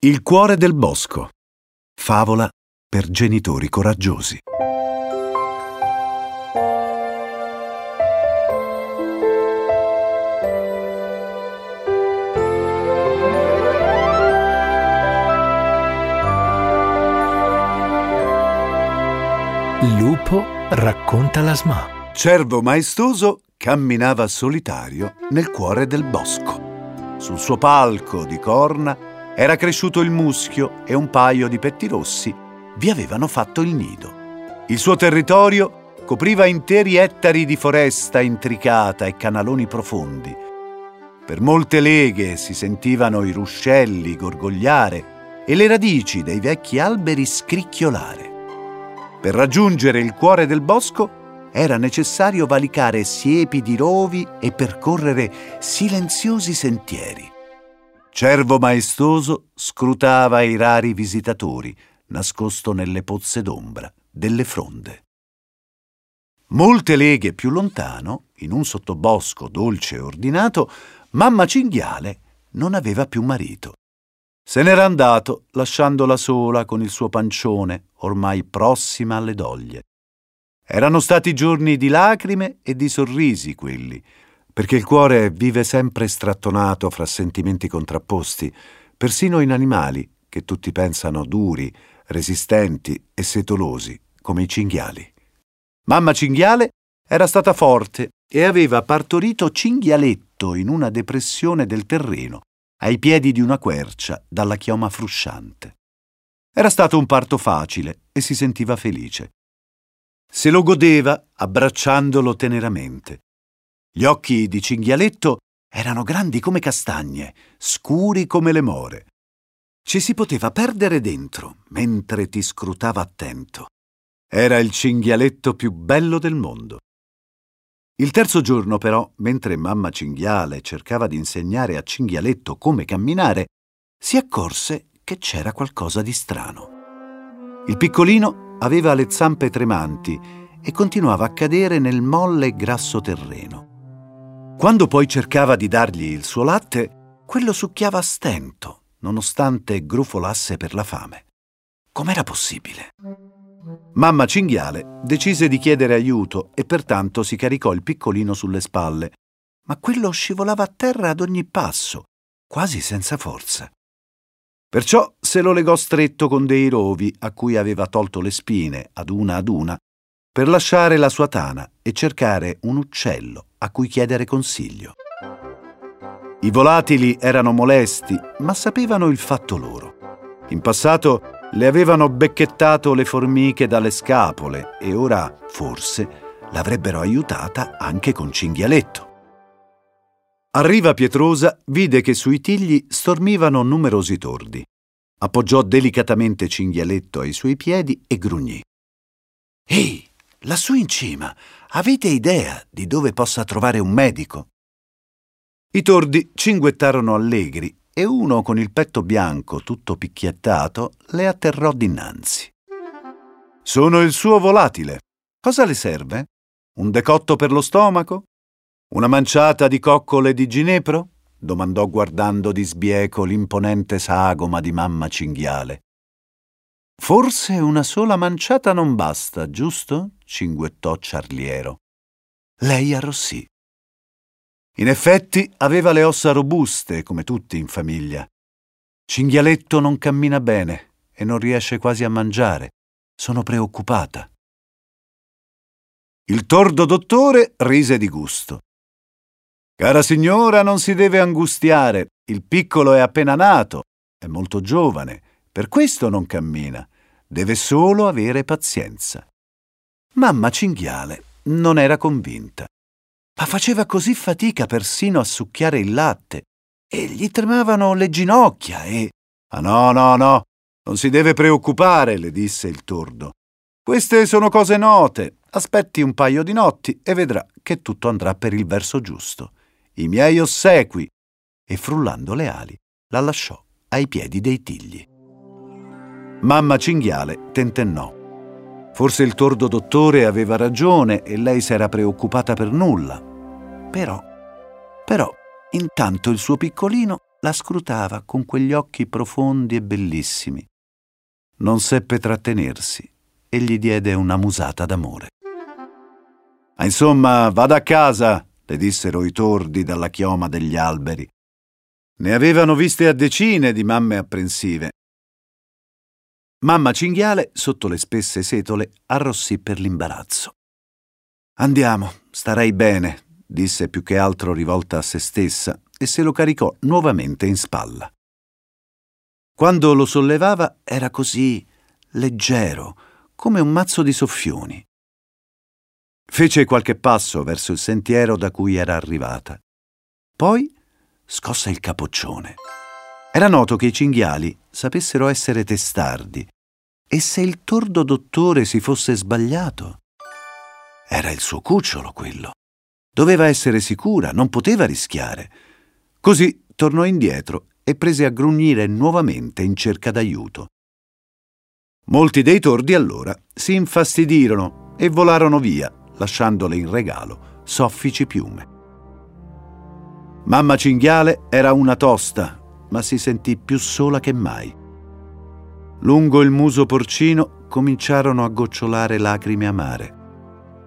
Il cuore del bosco. Favola per genitori coraggiosi. Lupo racconta la SMA. Cervo maestoso camminava solitario nel cuore del bosco. Sul suo palco di corna era cresciuto il muschio e un paio di pettirossi vi avevano fatto il nido. Il suo territorio copriva interi ettari di foresta intricata e canaloni profondi. Per molte leghe si sentivano i ruscelli gorgogliare e le radici dei vecchi alberi scricchiolare. Per raggiungere il cuore del bosco era necessario valicare siepi di rovi e percorrere silenziosi sentieri. Cervo maestoso scrutava i rari visitatori, nascosto nelle pozze d'ombra delle fronde. Molte leghe più lontano, in un sottobosco dolce e ordinato, mamma cinghiale non aveva più marito. Se n'era andato, lasciandola sola con il suo pancione, ormai prossima alle doglie. Erano stati giorni di lacrime e di sorrisi quelli, perché il cuore vive sempre strattonato fra sentimenti contrapposti, persino in animali che tutti pensano duri, resistenti e setolosi, come i cinghiali. Mamma cinghiale era stata forte e aveva partorito cinghialetto in una depressione del terreno, ai piedi di una quercia dalla chioma frusciante. Era stato un parto facile e si sentiva felice. Se lo godeva abbracciandolo teneramente. Gli occhi di cinghialetto erano grandi come castagne, scuri come le more. Ci si poteva perdere dentro mentre ti scrutava attento. Era il cinghialetto più bello del mondo. Il terzo giorno, però, mentre mamma cinghiale cercava di insegnare a cinghialetto come camminare, si accorse che c'era qualcosa di strano. Il piccolino aveva le zampe tremanti e continuava a cadere nel molle e grasso terreno. Quando poi cercava di dargli il suo latte, quello succhiava a stento, nonostante grufolasse per la fame. Com'era possibile? Mamma cinghiale decise di chiedere aiuto e pertanto si caricò il piccolino sulle spalle, ma quello scivolava a terra ad ogni passo, quasi senza forza. Perciò se lo legò stretto con dei rovi a cui aveva tolto le spine ad una ad una per lasciare la sua tana e cercare un uccello a cui chiedere consiglio. I volatili erano molesti, ma sapevano il fatto loro. In passato le avevano becchettato le formiche dalle scapole e ora, forse, l'avrebbero aiutata anche con cinghialetto. A riva pietrosa vide che sui tigli stormivano numerosi tordi. Appoggiò delicatamente cinghialetto ai suoi piedi e grugnì. Ehi, lassù in cima, avete idea di dove possa trovare un medico? I tordi cinguettarono allegri e uno con il petto bianco tutto picchiettato le atterrò dinanzi. Sono il suo volatile. Cosa le serve? Un decotto per lo stomaco? Una manciata di coccole di ginepro? domandò guardando di sbieco l'imponente sagoma di mamma cinghiale. Forse una sola manciata non basta, giusto? cinguettò Ciarliero. Lei arrossì. In effetti aveva le ossa robuste, come tutti in famiglia. Cinghialetto non cammina bene e non riesce quasi a mangiare. Sono preoccupata. Il tordo dottore rise di gusto. Cara signora, non si deve angustiare. Il piccolo è appena nato, è molto giovane per questo non cammina. Deve solo avere pazienza. Mamma cinghiale non era convinta, ma faceva così fatica persino a succhiare il latte e gli tremavano le ginocchia e... Ah no, no, no, non si deve preoccupare, le disse il tordo. Queste sono cose note. Aspetti un paio di notti e vedrà che tutto andrà per il verso giusto. I miei ossequi. E frullando le ali, la lasciò ai piedi dei tigli. Mamma cinghiale tentennò. Forse il tordo dottore aveva ragione e lei s'era preoccupata per nulla. Però, però, intanto il suo piccolino la scrutava con quegli occhi profondi e bellissimi. Non seppe trattenersi e gli diede una musata d'amore. Ah, insomma, vada a casa, le dissero i tordi dalla chioma degli alberi. Ne avevano viste a decine di mamme apprensive. Mamma cinghiale, sotto le spesse setole, arrossì per l'imbarazzo. Andiamo, starei bene, disse più che altro rivolta a se stessa e se lo caricò nuovamente in spalla. Quando lo sollevava era così leggero, come un mazzo di soffioni. Fece qualche passo verso il sentiero da cui era arrivata. Poi scosse il capoccione. Era noto che i cinghiali sapessero essere testardi e se il tordo dottore si fosse sbagliato. Era il suo cucciolo quello. Doveva essere sicura, non poteva rischiare. Così tornò indietro e prese a grugnire nuovamente in cerca d'aiuto. Molti dei tordi allora si infastidirono e volarono via, lasciandole in regalo soffici piume. Mamma cinghiale era una tosta, ma si sentì più sola che mai. Lungo il muso porcino cominciarono a gocciolare lacrime amare.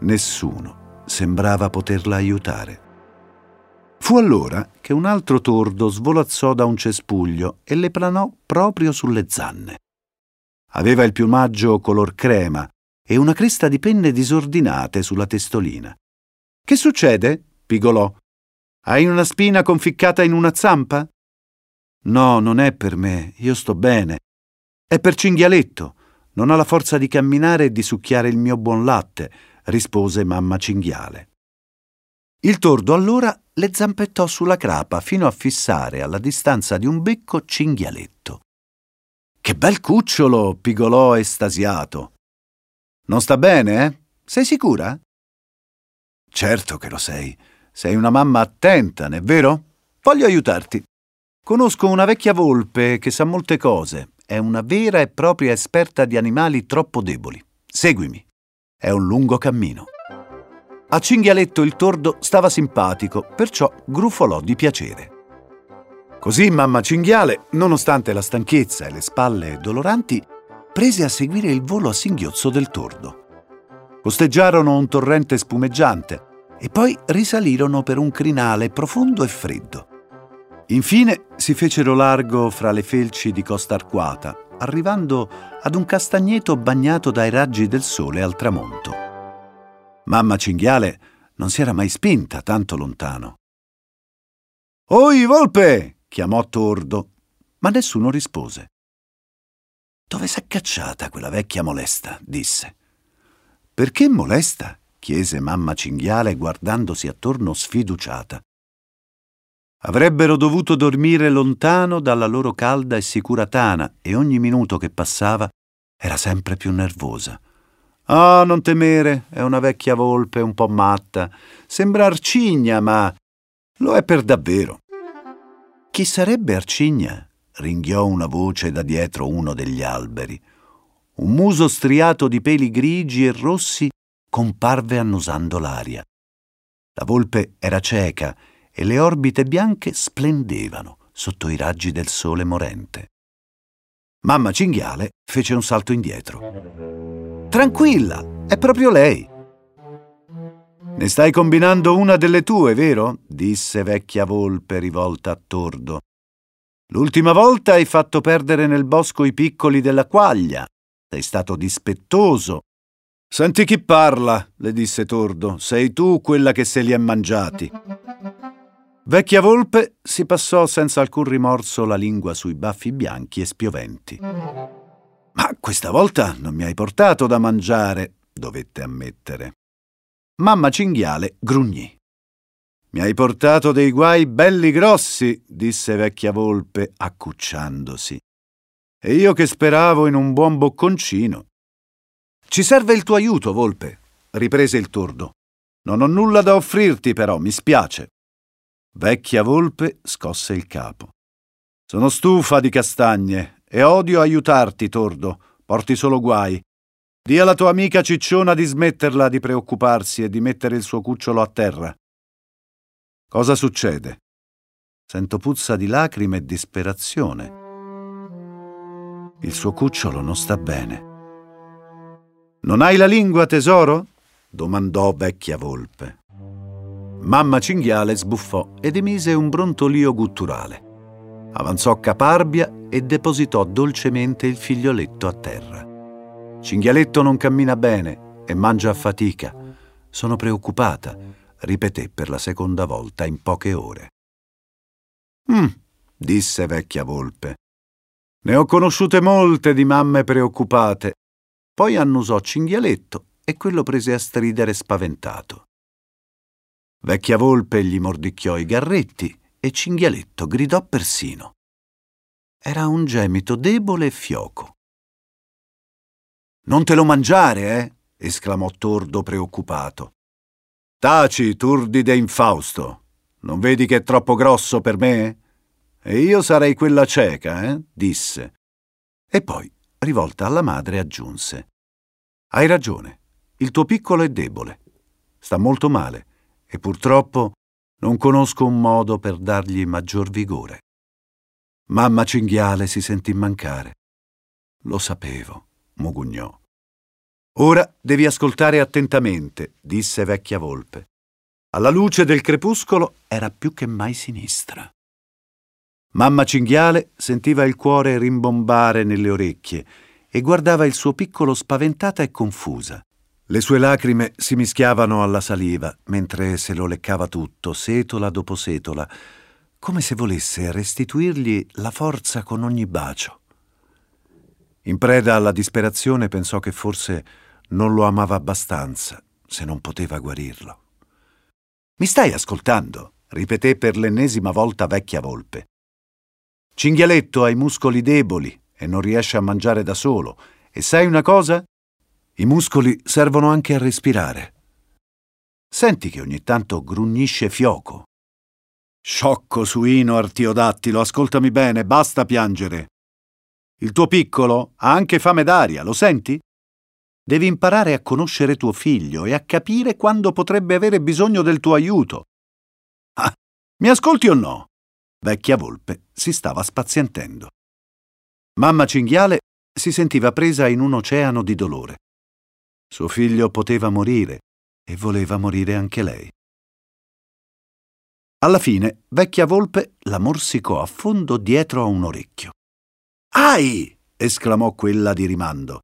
Nessuno sembrava poterla aiutare. Fu allora che un altro tordo svolazzò da un cespuglio e le planò proprio sulle zanne. Aveva il piumaggio color crema e una cresta di penne disordinate sulla testolina. Che succede? pigolò. Hai una spina conficcata in una zampa? No, non è per me, io sto bene. È per cinghialetto. Non ha la forza di camminare e di succhiare il mio buon latte, rispose mamma cinghiale. Il tordo allora le zampettò sulla crapa fino a fissare alla distanza di un becco cinghialetto. Che bel cucciolo! pigolò estasiato. Non sta bene, eh? Sei sicura? Certo che lo sei. Sei una mamma attenta, non è vero? Voglio aiutarti. Conosco una vecchia volpe che sa molte cose. È una vera e propria esperta di animali troppo deboli. Seguimi. È un lungo cammino. A cinghialetto il tordo stava simpatico, perciò grufolò di piacere. Così mamma cinghiale, nonostante la stanchezza e le spalle doloranti, prese a seguire il volo a singhiozzo del tordo. Costeggiarono un torrente spumeggiante e poi risalirono per un crinale profondo e freddo. Infine si fecero largo fra le felci di Costa Arquata, arrivando ad un castagneto bagnato dai raggi del sole al tramonto. Mamma cinghiale non si era mai spinta tanto lontano. Oi, volpe! chiamò Tordo, ma nessuno rispose. Dove s'è cacciata quella vecchia molesta? disse. Perché molesta? chiese mamma cinghiale guardandosi attorno sfiduciata. Avrebbero dovuto dormire lontano dalla loro calda e sicura tana e ogni minuto che passava era sempre più nervosa. Ah, non temere, è una vecchia volpe un po' matta. Sembra Arcigna, ma lo è per davvero. Chi sarebbe Arcigna? ringhiò una voce da dietro uno degli alberi. Un muso striato di peli grigi e rossi comparve annusando l'aria. La volpe era cieca e le orbite bianche splendevano sotto i raggi del sole morente. Mamma cinghiale fece un salto indietro. Tranquilla, è proprio lei. Ne stai combinando una delle tue, vero? disse vecchia volpe rivolta a Tordo. L'ultima volta hai fatto perdere nel bosco i piccoli della quaglia. Sei stato dispettoso. Senti chi parla, le disse Tordo. Sei tu quella che se li è mangiati. Vecchia volpe si passò senza alcun rimorso la lingua sui baffi bianchi e spioventi. Ma questa volta non mi hai portato da mangiare, dovette ammettere. Mamma cinghiale grugnì. Mi hai portato dei guai belli grossi, disse vecchia volpe, accucciandosi. E io che speravo in un buon bocconcino. Ci serve il tuo aiuto, volpe, riprese il tordo. Non ho nulla da offrirti, però, mi spiace. Vecchia volpe scosse il capo. Sono stufa di castagne e odio aiutarti, tordo. Porti solo guai. Dì alla tua amica cicciona di smetterla di preoccuparsi e di mettere il suo cucciolo a terra. Cosa succede? Sento puzza di lacrime e disperazione. Il suo cucciolo non sta bene. Non hai la lingua, tesoro? domandò vecchia volpe. Mamma cinghiale sbuffò ed emise un brontolio gutturale. Avanzò caparbia e depositò dolcemente il figlioletto a terra. Cinghialetto non cammina bene e mangia a fatica. Sono preoccupata, ripeté per la seconda volta in poche ore. Mm, disse vecchia volpe. Ne ho conosciute molte di mamme preoccupate. Poi annusò Cinghialetto e quello prese a stridere spaventato. Vecchia volpe gli mordicchiò i garretti e Cinghialetto gridò persino. Era un gemito debole e fioco. Non te lo mangiare, eh? esclamò Tordo preoccupato. Taci, turdide infausto. Non vedi che è troppo grosso per me? E io sarei quella cieca, eh? disse. E poi, rivolta alla madre, aggiunse. Hai ragione, il tuo piccolo è debole. Sta molto male e purtroppo non conosco un modo per dargli maggior vigore. Mamma cinghiale si sentì mancare. Lo sapevo, mugugnò. Ora devi ascoltare attentamente, disse vecchia volpe. Alla luce del crepuscolo era più che mai sinistra. Mamma cinghiale sentiva il cuore rimbombare nelle orecchie e guardava il suo piccolo spaventata e confusa. Le sue lacrime si mischiavano alla saliva mentre se lo leccava tutto, setola dopo setola, come se volesse restituirgli la forza con ogni bacio. In preda alla disperazione pensò che forse non lo amava abbastanza se non poteva guarirlo. Mi stai ascoltando? ripeté per l'ennesima volta vecchia volpe. Cinghialetto ha i muscoli deboli e non riesce a mangiare da solo. E sai una cosa? I muscoli servono anche a respirare. Senti che ogni tanto grugnisce fioco. Sciocco suino artiodattilo, ascoltami bene, basta piangere. Il tuo piccolo ha anche fame d'aria, lo senti? Devi imparare a conoscere tuo figlio e a capire quando potrebbe avere bisogno del tuo aiuto. Ah, mi ascolti o no? Vecchia volpe si stava spazientendo. Mamma cinghiale si sentiva presa in un oceano di dolore. Suo figlio poteva morire e voleva morire anche lei. Alla fine, vecchia volpe la morsicò a fondo dietro a un orecchio. Ai! esclamò quella di rimando.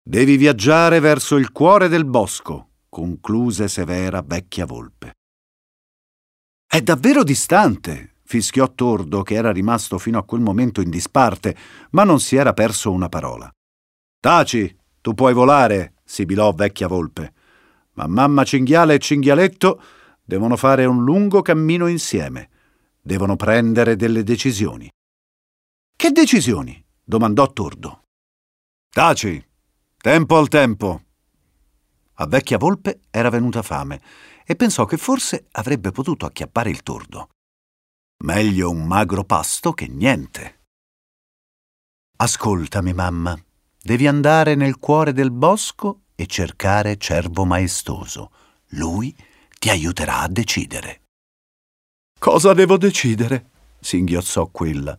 Devi viaggiare verso il cuore del bosco, concluse severa vecchia volpe. È davvero distante, fischiò Tordo, che era rimasto fino a quel momento in disparte, ma non si era perso una parola. Taci, tu puoi volare, sibilò vecchia volpe. Ma mamma cinghiale e cinghialetto devono fare un lungo cammino insieme. Devono prendere delle decisioni. Che decisioni? domandò Tordo. Taci, tempo al tempo. A vecchia volpe era venuta fame e pensò che forse avrebbe potuto acchiappare il tordo. Meglio un magro pasto che niente. Ascoltami, mamma. Devi andare nel cuore del bosco e cercare Cervo Maestoso. Lui ti aiuterà a decidere. Cosa devo decidere? singhiozzò quella.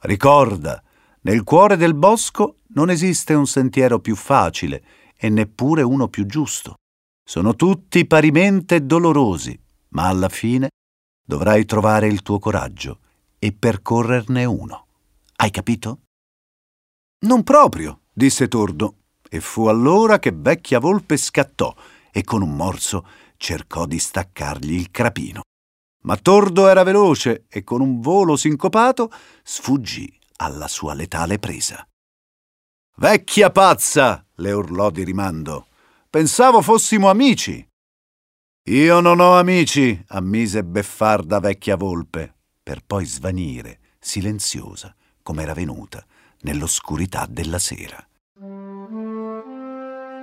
Ricorda, nel cuore del bosco non esiste un sentiero più facile e neppure uno più giusto. Sono tutti parimente dolorosi, ma alla fine dovrai trovare il tuo coraggio e percorrerne uno. Hai capito? Non proprio, disse Tordo, e fu allora che vecchia volpe scattò e con un morso cercò di staccargli il crapino. Ma Tordo era veloce e con un volo sincopato sfuggì alla sua letale presa. Vecchia pazza! le urlò di rimando. Pensavo fossimo amici. Io non ho amici, ammise beffarda vecchia volpe, per poi svanire, silenziosa, come era venuta, nell'oscurità della sera.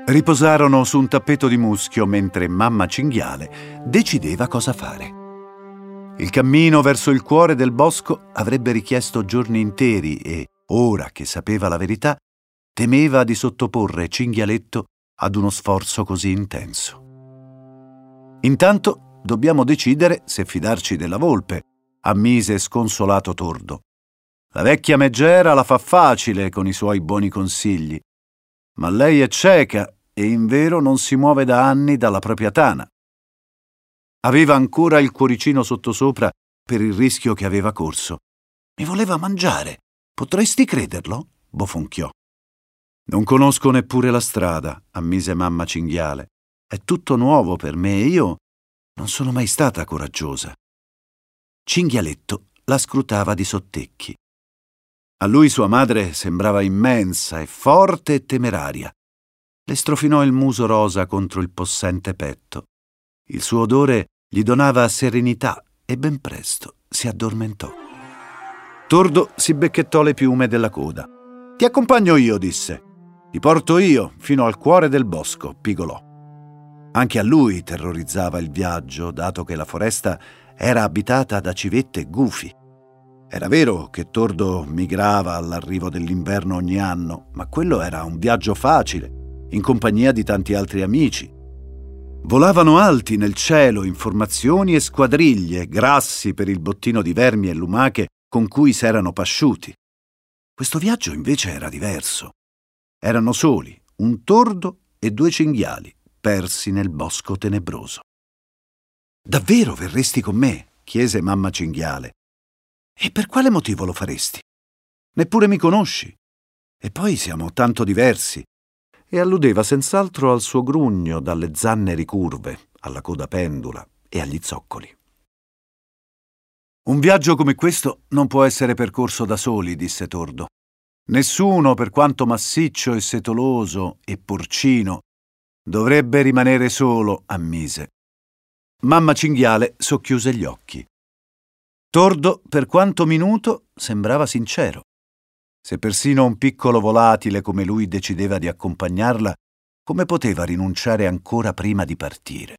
Riposarono su un tappeto di muschio mentre mamma cinghiale decideva cosa fare. Il cammino verso il cuore del bosco avrebbe richiesto giorni interi e, ora che sapeva la verità, temeva di sottoporre Cinghialetto ad uno sforzo così intenso. Intanto dobbiamo decidere se fidarci della volpe ammise sconsolato Tordo. La vecchia Megera la fa facile con i suoi buoni consigli, ma lei è cieca e in vero non si muove da anni dalla propria tana. Aveva ancora il cuoricino sottosopra per il rischio che aveva corso. Mi voleva mangiare. Potresti crederlo? bofonchiò. Non conosco neppure la strada, ammise mamma cinghiale. È tutto nuovo per me e io non sono mai stata coraggiosa. Cinghialetto la scrutava di sottecchi. A lui sua madre sembrava immensa e forte e temeraria. Le strofinò il muso rosa contro il possente petto. Il suo odore gli donava serenità e ben presto si addormentò. Tordo si becchettò le piume della coda. Ti accompagno io, disse. Ti porto io fino al cuore del bosco, pigolò. Anche a lui terrorizzava il viaggio, dato che la foresta era abitata da civette e gufi. Era vero che Tordo migrava all'arrivo dell'inverno ogni anno, ma quello era un viaggio facile, in compagnia di tanti altri amici. Volavano alti nel cielo informazioni e squadriglie, grassi per il bottino di vermi e lumache con cui s'erano pasciuti. Questo viaggio invece era diverso. Erano soli, un tordo e due cinghiali, persi nel bosco tenebroso. Davvero verresti con me? chiese mamma cinghiale. E per quale motivo lo faresti? Neppure mi conosci. E poi siamo tanto diversi. E alludeva senz'altro al suo grugno dalle zanne ricurve, alla coda pendula e agli zoccoli. Un viaggio come questo non può essere percorso da soli, disse Tordo. Nessuno, per quanto massiccio e setoloso e porcino, dovrebbe rimanere solo, ammise. Mamma cinghiale socchiuse gli occhi. Tordo, per quanto minuto, sembrava sincero. Se persino un piccolo volatile come lui decideva di accompagnarla, come poteva rinunciare ancora prima di partire?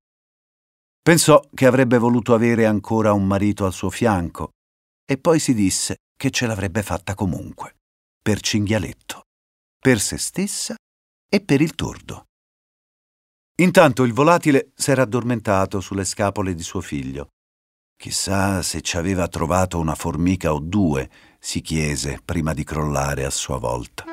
Pensò che avrebbe voluto avere ancora un marito al suo fianco e poi si disse che ce l'avrebbe fatta comunque, per cinghialetto, per se stessa e per il tordo. Intanto il volatile s'era addormentato sulle scapole di suo figlio Chissà se ci aveva trovato una formica o due, si chiese prima di crollare a sua volta.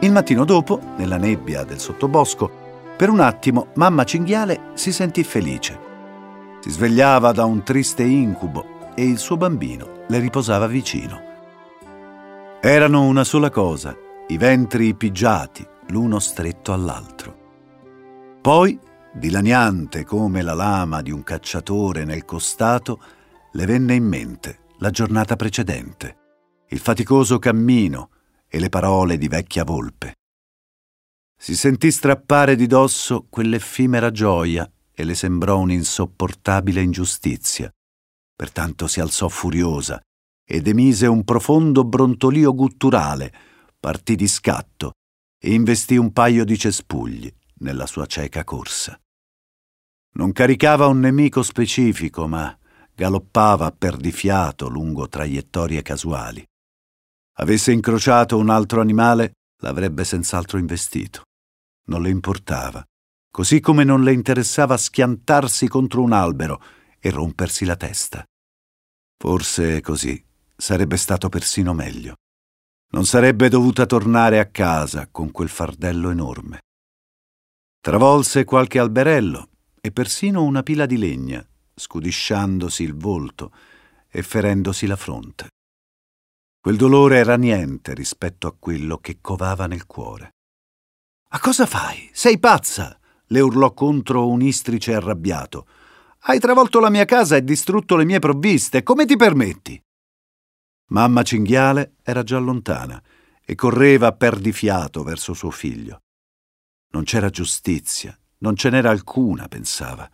Il mattino dopo, nella nebbia del sottobosco, per un attimo mamma cinghiale si sentì felice. Si svegliava da un triste incubo e il suo bambino le riposava vicino. Erano una sola cosa, i ventri pigiati, l'uno stretto all'altro. Poi dilaniante come la lama di un cacciatore nel costato, le venne in mente la giornata precedente, il faticoso cammino e le parole di vecchia volpe. Si sentì strappare di dosso quell'effimera gioia e le sembrò un'insopportabile ingiustizia. Pertanto si alzò furiosa ed emise un profondo brontolio gutturale, partì di scatto e investì un paio di cespugli nella sua cieca corsa. Non caricava un nemico specifico, ma galoppava perdifiato lungo traiettorie casuali. Avesse incrociato un altro animale, l'avrebbe senz'altro investito. Non le importava, così come non le interessava schiantarsi contro un albero e rompersi la testa. Forse così sarebbe stato persino meglio. Non sarebbe dovuta tornare a casa con quel fardello enorme. Travolse qualche alberello e persino una pila di legna, scudisciandosi il volto e ferendosi la fronte. Quel dolore era niente rispetto a quello che covava nel cuore. A cosa fai? Sei pazza! le urlò contro un istrice arrabbiato. Hai travolto la mia casa e distrutto le mie provviste. Come ti permetti? Mamma cinghiale era già lontana e correva perdifiato verso suo figlio. Non c'era giustizia, non ce n'era alcuna, pensava.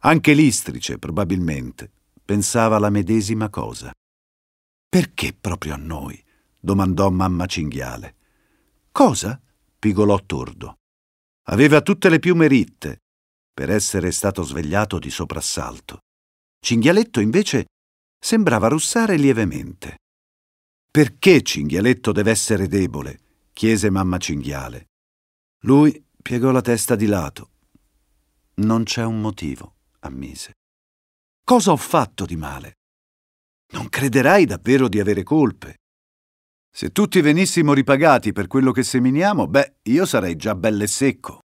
Anche l'istrice, probabilmente, pensava la medesima cosa. Perché proprio a noi? domandò mamma cinghiale. Cosa? pigolò Tordo. Aveva tutte le piume ritte, per essere stato svegliato di soprassalto. Cinghialetto invece sembrava russare lievemente. Perché Cinghialetto deve essere debole? chiese mamma cinghiale. Lui piegò la testa di lato non c'è un motivo, ammise. Cosa ho fatto di male? Non crederai davvero di avere colpe. Se tutti venissimo ripagati per quello che seminiamo, beh, io sarei già bello e secco.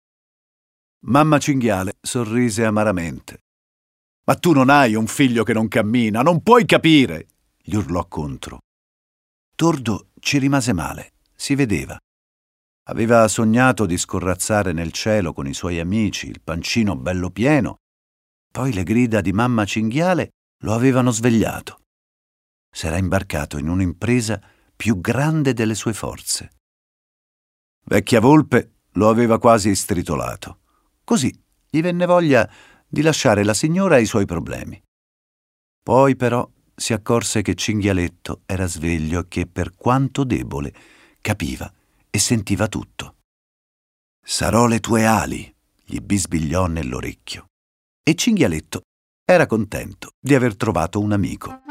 Mamma cinghiale sorrise amaramente. Ma tu non hai un figlio che non cammina, non puoi capire, gli urlò contro. Tordo ci rimase male, si vedeva. Aveva sognato di scorrazzare nel cielo con i suoi amici, il pancino bello pieno. Poi le grida di mamma cinghiale lo avevano svegliato. S'era imbarcato in un'impresa più grande delle sue forze. Vecchia volpe lo aveva quasi stritolato. Così gli venne voglia di lasciare la signora ai suoi problemi. Poi però si accorse che Cinghialetto era sveglio e che, per quanto debole, capiva e sentiva tutto. Sarò le tue ali, gli bisbigliò nell'orecchio. E Cinghialetto era contento di aver trovato un amico.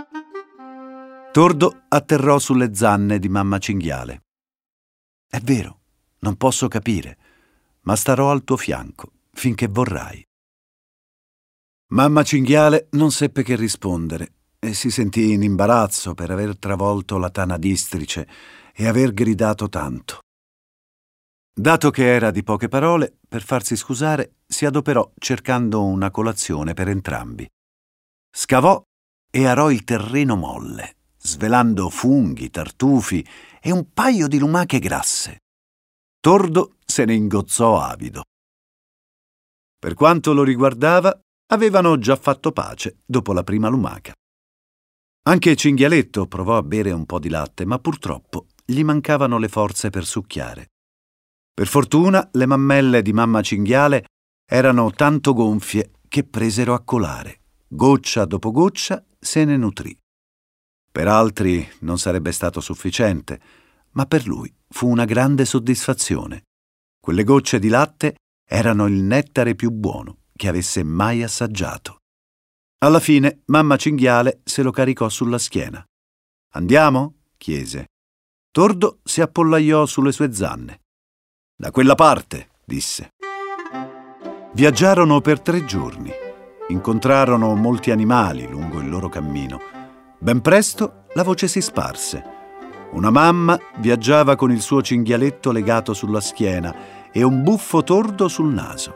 Tordo atterrò sulle zanne di mamma cinghiale. È vero, non posso capire, ma starò al tuo fianco finché vorrai. Mamma cinghiale non seppe che rispondere e si sentì in imbarazzo per aver travolto la tana districe e aver gridato tanto. Dato che era di poche parole, per farsi scusare, si adoperò cercando una colazione per entrambi. Scavò e arò il terreno molle svelando funghi, tartufi e un paio di lumache grasse. Tordo se ne ingozzò avido. Per quanto lo riguardava, avevano già fatto pace dopo la prima lumaca. Anche Cinghialetto provò a bere un po' di latte, ma purtroppo gli mancavano le forze per succhiare. Per fortuna le mammelle di mamma Cinghiale erano tanto gonfie che presero a colare. Goccia dopo goccia se ne nutrì. Per altri non sarebbe stato sufficiente, ma per lui fu una grande soddisfazione. Quelle gocce di latte erano il nettare più buono che avesse mai assaggiato. Alla fine mamma cinghiale se lo caricò sulla schiena. Andiamo? chiese. Tordo si appollaiò sulle sue zanne. Da quella parte, disse. Viaggiarono per tre giorni. Incontrarono molti animali lungo il loro cammino Ben presto la voce si sparse. Una mamma viaggiava con il suo cinghialetto legato sulla schiena e un buffo tordo sul naso.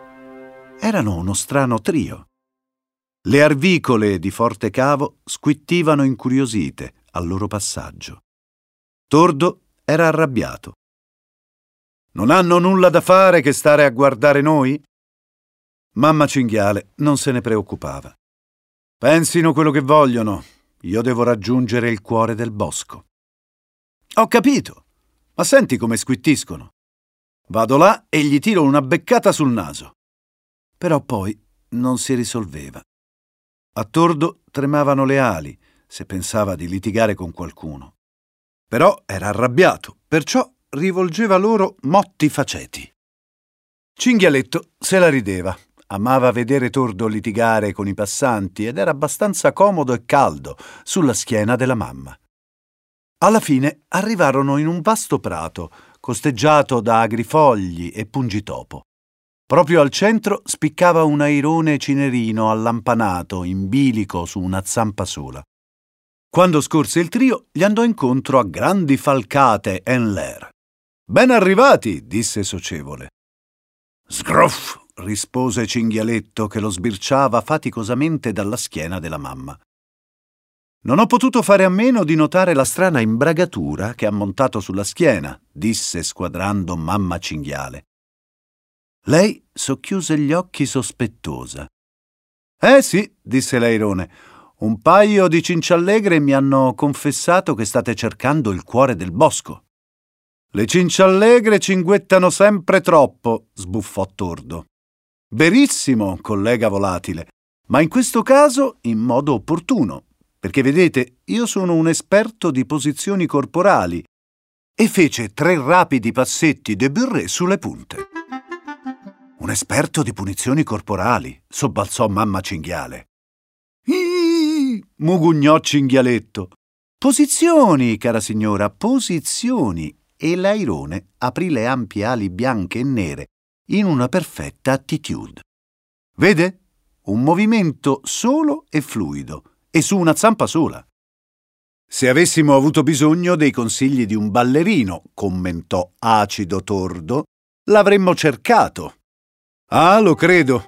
Erano uno strano trio. Le arvicole di forte cavo squittivano incuriosite al loro passaggio. Tordo era arrabbiato. Non hanno nulla da fare che stare a guardare noi? Mamma cinghiale non se ne preoccupava. Pensino quello che vogliono, io devo raggiungere il cuore del bosco. Ho capito, ma senti come squittiscono. Vado là e gli tiro una beccata sul naso. Però poi non si risolveva. A Tordo tremavano le ali se pensava di litigare con qualcuno. Però era arrabbiato, perciò rivolgeva loro motti faceti. Cinghialetto se la rideva Amava vedere Tordo litigare con i passanti ed era abbastanza comodo e caldo sulla schiena della mamma. Alla fine arrivarono in un vasto prato, costeggiato da agrifogli e pungitopo. Proprio al centro spiccava un airone cinerino allampanato in bilico su una zampa sola. Quando scorse il trio, gli andò incontro a grandi falcate en l'air. Ben arrivati, disse socievole. Sgruff, rispose Cinghialetto che lo sbirciava faticosamente dalla schiena della mamma. Non ho potuto fare a meno di notare la strana imbragatura che ha montato sulla schiena, disse squadrando mamma Cinghiale. Lei socchiuse gli occhi sospettosa. Eh sì, disse l'airone, un paio di cinciallegre mi hanno confessato che state cercando il cuore del bosco. Le cinciallegre cinguettano sempre troppo, sbuffò Tordo. Verissimo, collega volatile, ma in questo caso in modo opportuno, perché vedete, io sono un esperto di posizioni corporali e fece tre rapidi passetti de burré sulle punte. Un esperto di punizioni corporali, sobbalzò mamma cinghiale. Iii, mugugnò cinghialetto. Posizioni, cara signora, posizioni. E l'airone aprì le ampie ali bianche e nere in una perfetta attitude. Vede? Un movimento solo e fluido, e su una zampa sola. Se avessimo avuto bisogno dei consigli di un ballerino, commentò acido Tordo, l'avremmo cercato. Ah, lo credo.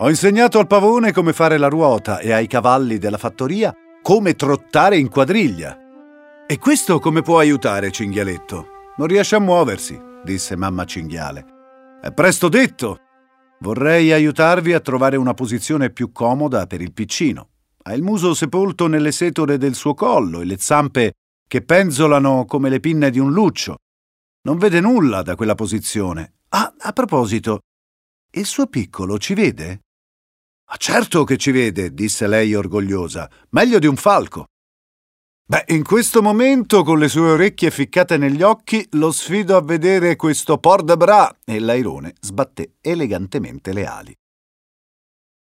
Ho insegnato al pavone come fare la ruota e ai cavalli della fattoria come trottare in quadriglia. E questo come può aiutare, cinghialetto? Non riesce a muoversi, disse mamma cinghiale. È presto detto. Vorrei aiutarvi a trovare una posizione più comoda per il piccino. Ha il muso sepolto nelle setole del suo collo e le zampe che penzolano come le pinne di un luccio. Non vede nulla da quella posizione. Ah, a proposito, il suo piccolo ci vede? Ah, certo che ci vede, disse lei orgogliosa, meglio di un falco. Beh, in questo momento, con le sue orecchie ficcate negli occhi, lo sfido a vedere questo port de bras e l'airone sbatté elegantemente le ali.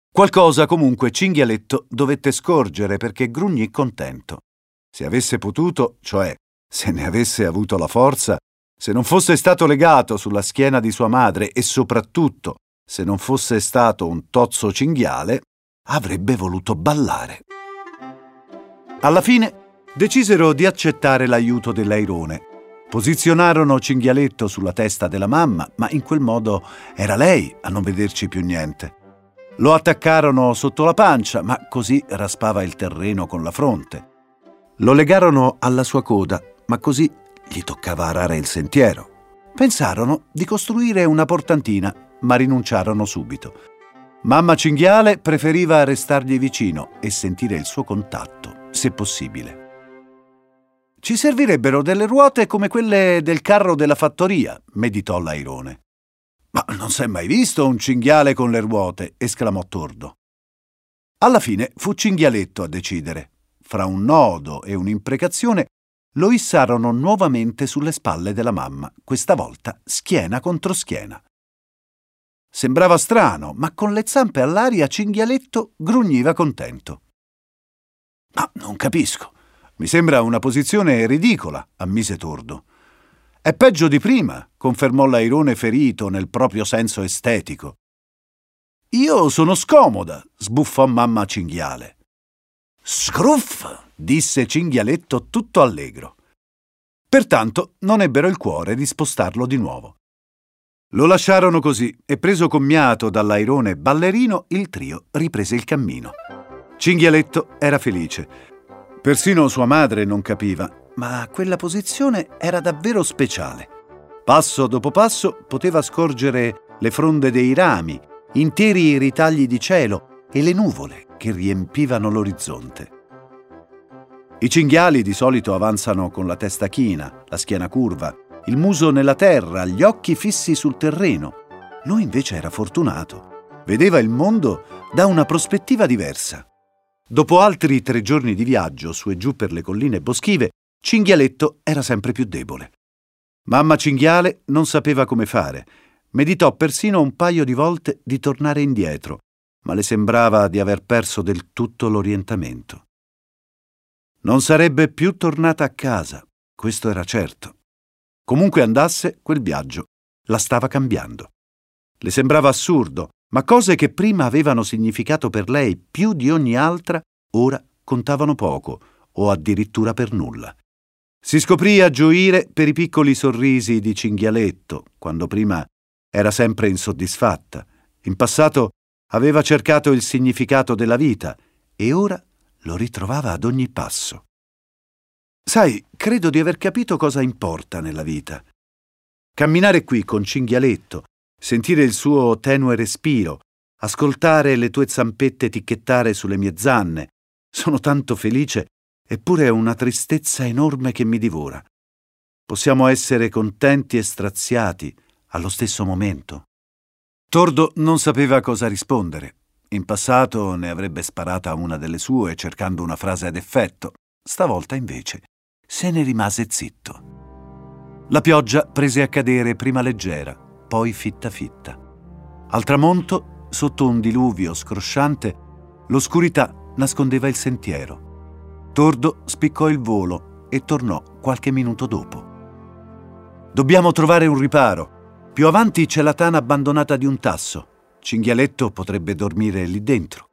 Qualcosa comunque Cinghialetto dovette scorgere perché grugnì contento. Se avesse potuto, cioè se ne avesse avuto la forza, se non fosse stato legato sulla schiena di sua madre e soprattutto se non fosse stato un tozzo cinghiale, avrebbe voluto ballare. Alla fine decisero di accettare l'aiuto dell'airone. Posizionarono Cinghialetto sulla testa della mamma, ma in quel modo era lei a non vederci più niente. Lo attaccarono sotto la pancia, ma così raspava il terreno con la fronte. Lo legarono alla sua coda, ma così gli toccava arare il sentiero. Pensarono di costruire una portantina, ma rinunciarono subito. Mamma Cinghiale preferiva restargli vicino e sentire il suo contatto, se possibile. Ci servirebbero delle ruote come quelle del carro della fattoria, meditò l'airone. Ma non s'è mai visto un cinghiale con le ruote, esclamò Tordo. Alla fine fu Cinghialetto a decidere. Fra un nodo e un'imprecazione lo issarono nuovamente sulle spalle della mamma, questa volta schiena contro schiena. Sembrava strano, ma con le zampe all'aria Cinghialetto grugniva contento. Ma non capisco. Mi sembra una posizione ridicola, ammise Tordo. È peggio di prima, confermò l'airone ferito nel proprio senso estetico. Io sono scomoda, sbuffò mamma cinghiale. Scruff, disse cinghialetto tutto allegro. Pertanto non ebbero il cuore di spostarlo di nuovo. Lo lasciarono così e preso commiato dall'airone ballerino, il trio riprese il cammino. Cinghialetto era felice. Persino sua madre non capiva ma quella posizione era davvero speciale. Passo dopo passo poteva scorgere le fronde dei rami, interi ritagli di cielo e le nuvole che riempivano l'orizzonte. I cinghiali di solito avanzano con la testa china, la schiena curva, il muso nella terra, gli occhi fissi sul terreno. Lui invece era fortunato. Vedeva il mondo da una prospettiva diversa. Dopo altri tre giorni di viaggio su e giù per le colline boschive, Cinghialetto era sempre più debole. Mamma Cinghiale non sapeva come fare. Meditò persino un paio di volte di tornare indietro, ma le sembrava di aver perso del tutto l'orientamento. Non sarebbe più tornata a casa, questo era certo. Comunque andasse, quel viaggio la stava cambiando. Le sembrava assurdo, ma cose che prima avevano significato per lei più di ogni altra, ora contavano poco o addirittura per nulla. Si scoprì a gioire per i piccoli sorrisi di cinghialetto, quando prima era sempre insoddisfatta. In passato aveva cercato il significato della vita e ora lo ritrovava ad ogni passo. Sai, credo di aver capito cosa importa nella vita. Camminare qui con cinghialetto, sentire il suo tenue respiro, ascoltare le tue zampette ticchettare sulle mie zanne. Sono tanto felice eppure è una tristezza enorme che mi divora. Possiamo essere contenti e straziati allo stesso momento. Tordo non sapeva cosa rispondere. In passato ne avrebbe sparata una delle sue cercando una frase ad effetto. Stavolta invece se ne rimase zitto. La pioggia prese a cadere prima leggera, poi fitta fitta. Al tramonto, sotto un diluvio scrosciante, l'oscurità nascondeva il sentiero. Tordo spiccò il volo e tornò qualche minuto dopo. Dobbiamo trovare un riparo. Più avanti c'è la tana abbandonata di un tasso. Cinghialetto potrebbe dormire lì dentro.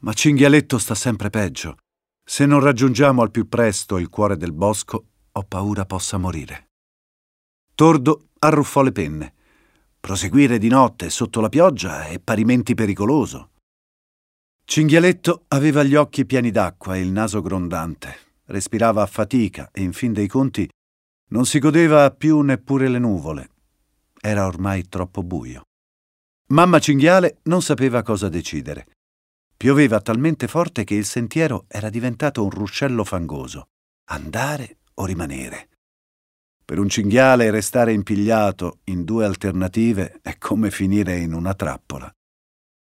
Ma Cinghialetto sta sempre peggio. Se non raggiungiamo al più presto il cuore del bosco, ho paura possa morire. Tordo arruffò le penne. Proseguire di notte sotto la pioggia è parimenti pericoloso. Cinghialetto aveva gli occhi pieni d'acqua e il naso grondante. Respirava a fatica e in fin dei conti non si godeva più neppure le nuvole. Era ormai troppo buio. Mamma Cinghiale non sapeva cosa decidere. Pioveva talmente forte che il sentiero era diventato un ruscello fangoso. Andare o rimanere. Per un cinghiale restare impigliato in due alternative è come finire in una trappola.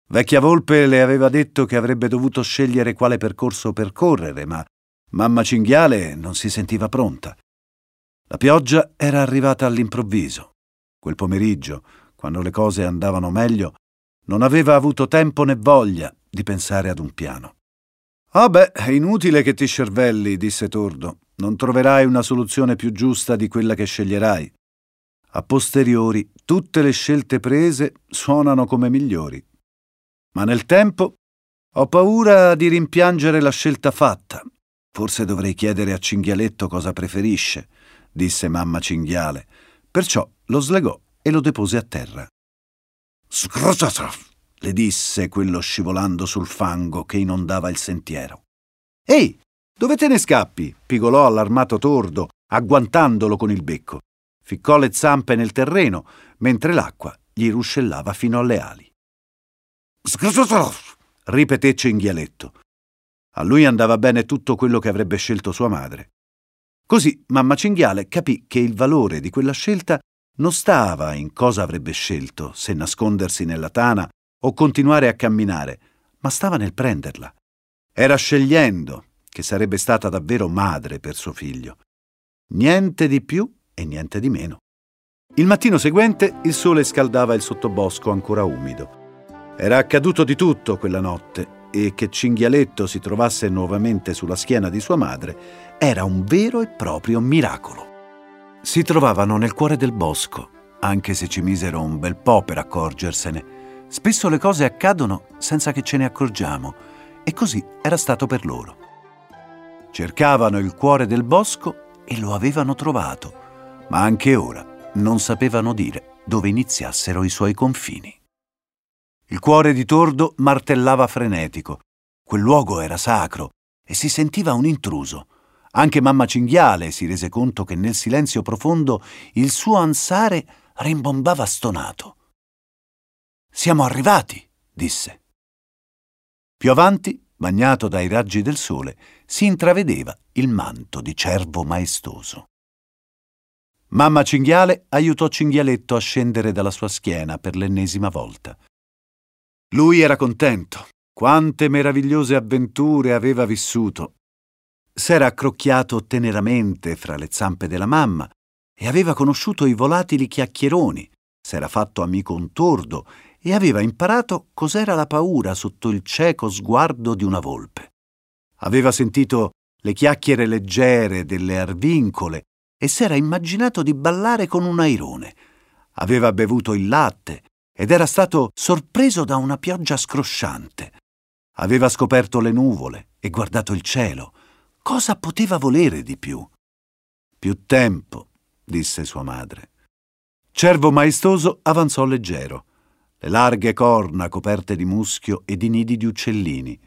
Vecchia Volpe le aveva detto che avrebbe dovuto scegliere quale percorso percorrere, ma mamma cinghiale non si sentiva pronta. La pioggia era arrivata all'improvviso. Quel pomeriggio, quando le cose andavano meglio, non aveva avuto tempo né voglia di pensare ad un piano. Ah beh, è inutile che ti scervelli, disse Tordo. Non troverai una soluzione più giusta di quella che sceglierai. A posteriori, tutte le scelte prese suonano come migliori. Ma nel tempo ho paura di rimpiangere la scelta fatta. Forse dovrei chiedere a Cinghialetto cosa preferisce, disse mamma Cinghiale. Perciò lo slegò e lo depose a terra. Scrosasaf! le disse quello scivolando sul fango che inondava il sentiero. Ehi, dove te ne scappi? pigolò allarmato Tordo, agguantandolo con il becco. Ficcò le zampe nel terreno, mentre l'acqua gli ruscellava fino alle ali. ripeté Cinghialetto. A lui andava bene tutto quello che avrebbe scelto sua madre. Così mamma Cinghiale capì che il valore di quella scelta non stava in cosa avrebbe scelto, se nascondersi nella tana o continuare a camminare, ma stava nel prenderla. Era scegliendo che sarebbe stata davvero madre per suo figlio. Niente di più e niente di meno. Il mattino seguente il sole scaldava il sottobosco ancora umido. Era accaduto di tutto quella notte e che Cinghialetto si trovasse nuovamente sulla schiena di sua madre era un vero e proprio miracolo. Si trovavano nel cuore del bosco, anche se ci misero un bel po' per accorgersene Spesso le cose accadono senza che ce ne accorgiamo e così era stato per loro. Cercavano il cuore del bosco e lo avevano trovato, ma anche ora non sapevano dire dove iniziassero i suoi confini. Il cuore di Tordo martellava frenetico. Quel luogo era sacro e si sentiva un intruso. Anche mamma Cinghiale si rese conto che nel silenzio profondo il suo ansare rimbombava stonato. Siamo arrivati, disse. Più avanti, bagnato dai raggi del sole, si intravedeva il manto di cervo maestoso. Mamma Cinghiale aiutò Cinghialetto a scendere dalla sua schiena per l'ennesima volta. Lui era contento. Quante meravigliose avventure aveva vissuto. S'era accrocchiato teneramente fra le zampe della mamma e aveva conosciuto i volatili chiacchieroni, s'era fatto amico un tordo e aveva imparato cos'era la paura sotto il cieco sguardo di una volpe. Aveva sentito le chiacchiere leggere delle arvincole e s'era immaginato di ballare con un airone. Aveva bevuto il latte ed era stato sorpreso da una pioggia scrosciante. Aveva scoperto le nuvole e guardato il cielo. Cosa poteva volere di più? Più tempo, disse sua madre. Cervo maestoso avanzò leggero le larghe corna coperte di muschio e di nidi di uccellini.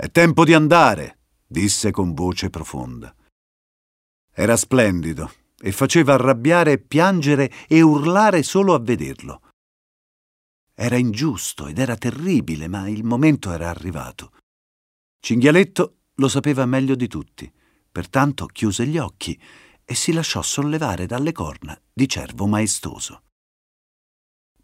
È tempo di andare, disse con voce profonda. Era splendido e faceva arrabbiare, piangere e urlare solo a vederlo. Era ingiusto ed era terribile, ma il momento era arrivato. Cinghialetto lo sapeva meglio di tutti, pertanto chiuse gli occhi e si lasciò sollevare dalle corna di cervo maestoso.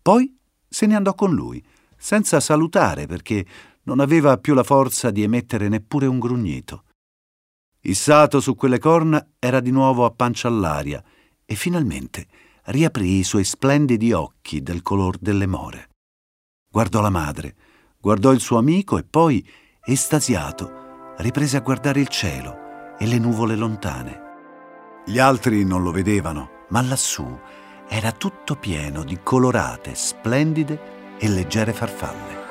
Poi se ne andò con lui, senza salutare perché non aveva più la forza di emettere neppure un grugnito. Issato su quelle corna era di nuovo a pancia all'aria e finalmente riaprì i suoi splendidi occhi del color delle more. Guardò la madre, guardò il suo amico e poi, estasiato, riprese a guardare il cielo e le nuvole lontane. Gli altri non lo vedevano, ma lassù era tutto pieno di colorate, splendide e leggere farfalle.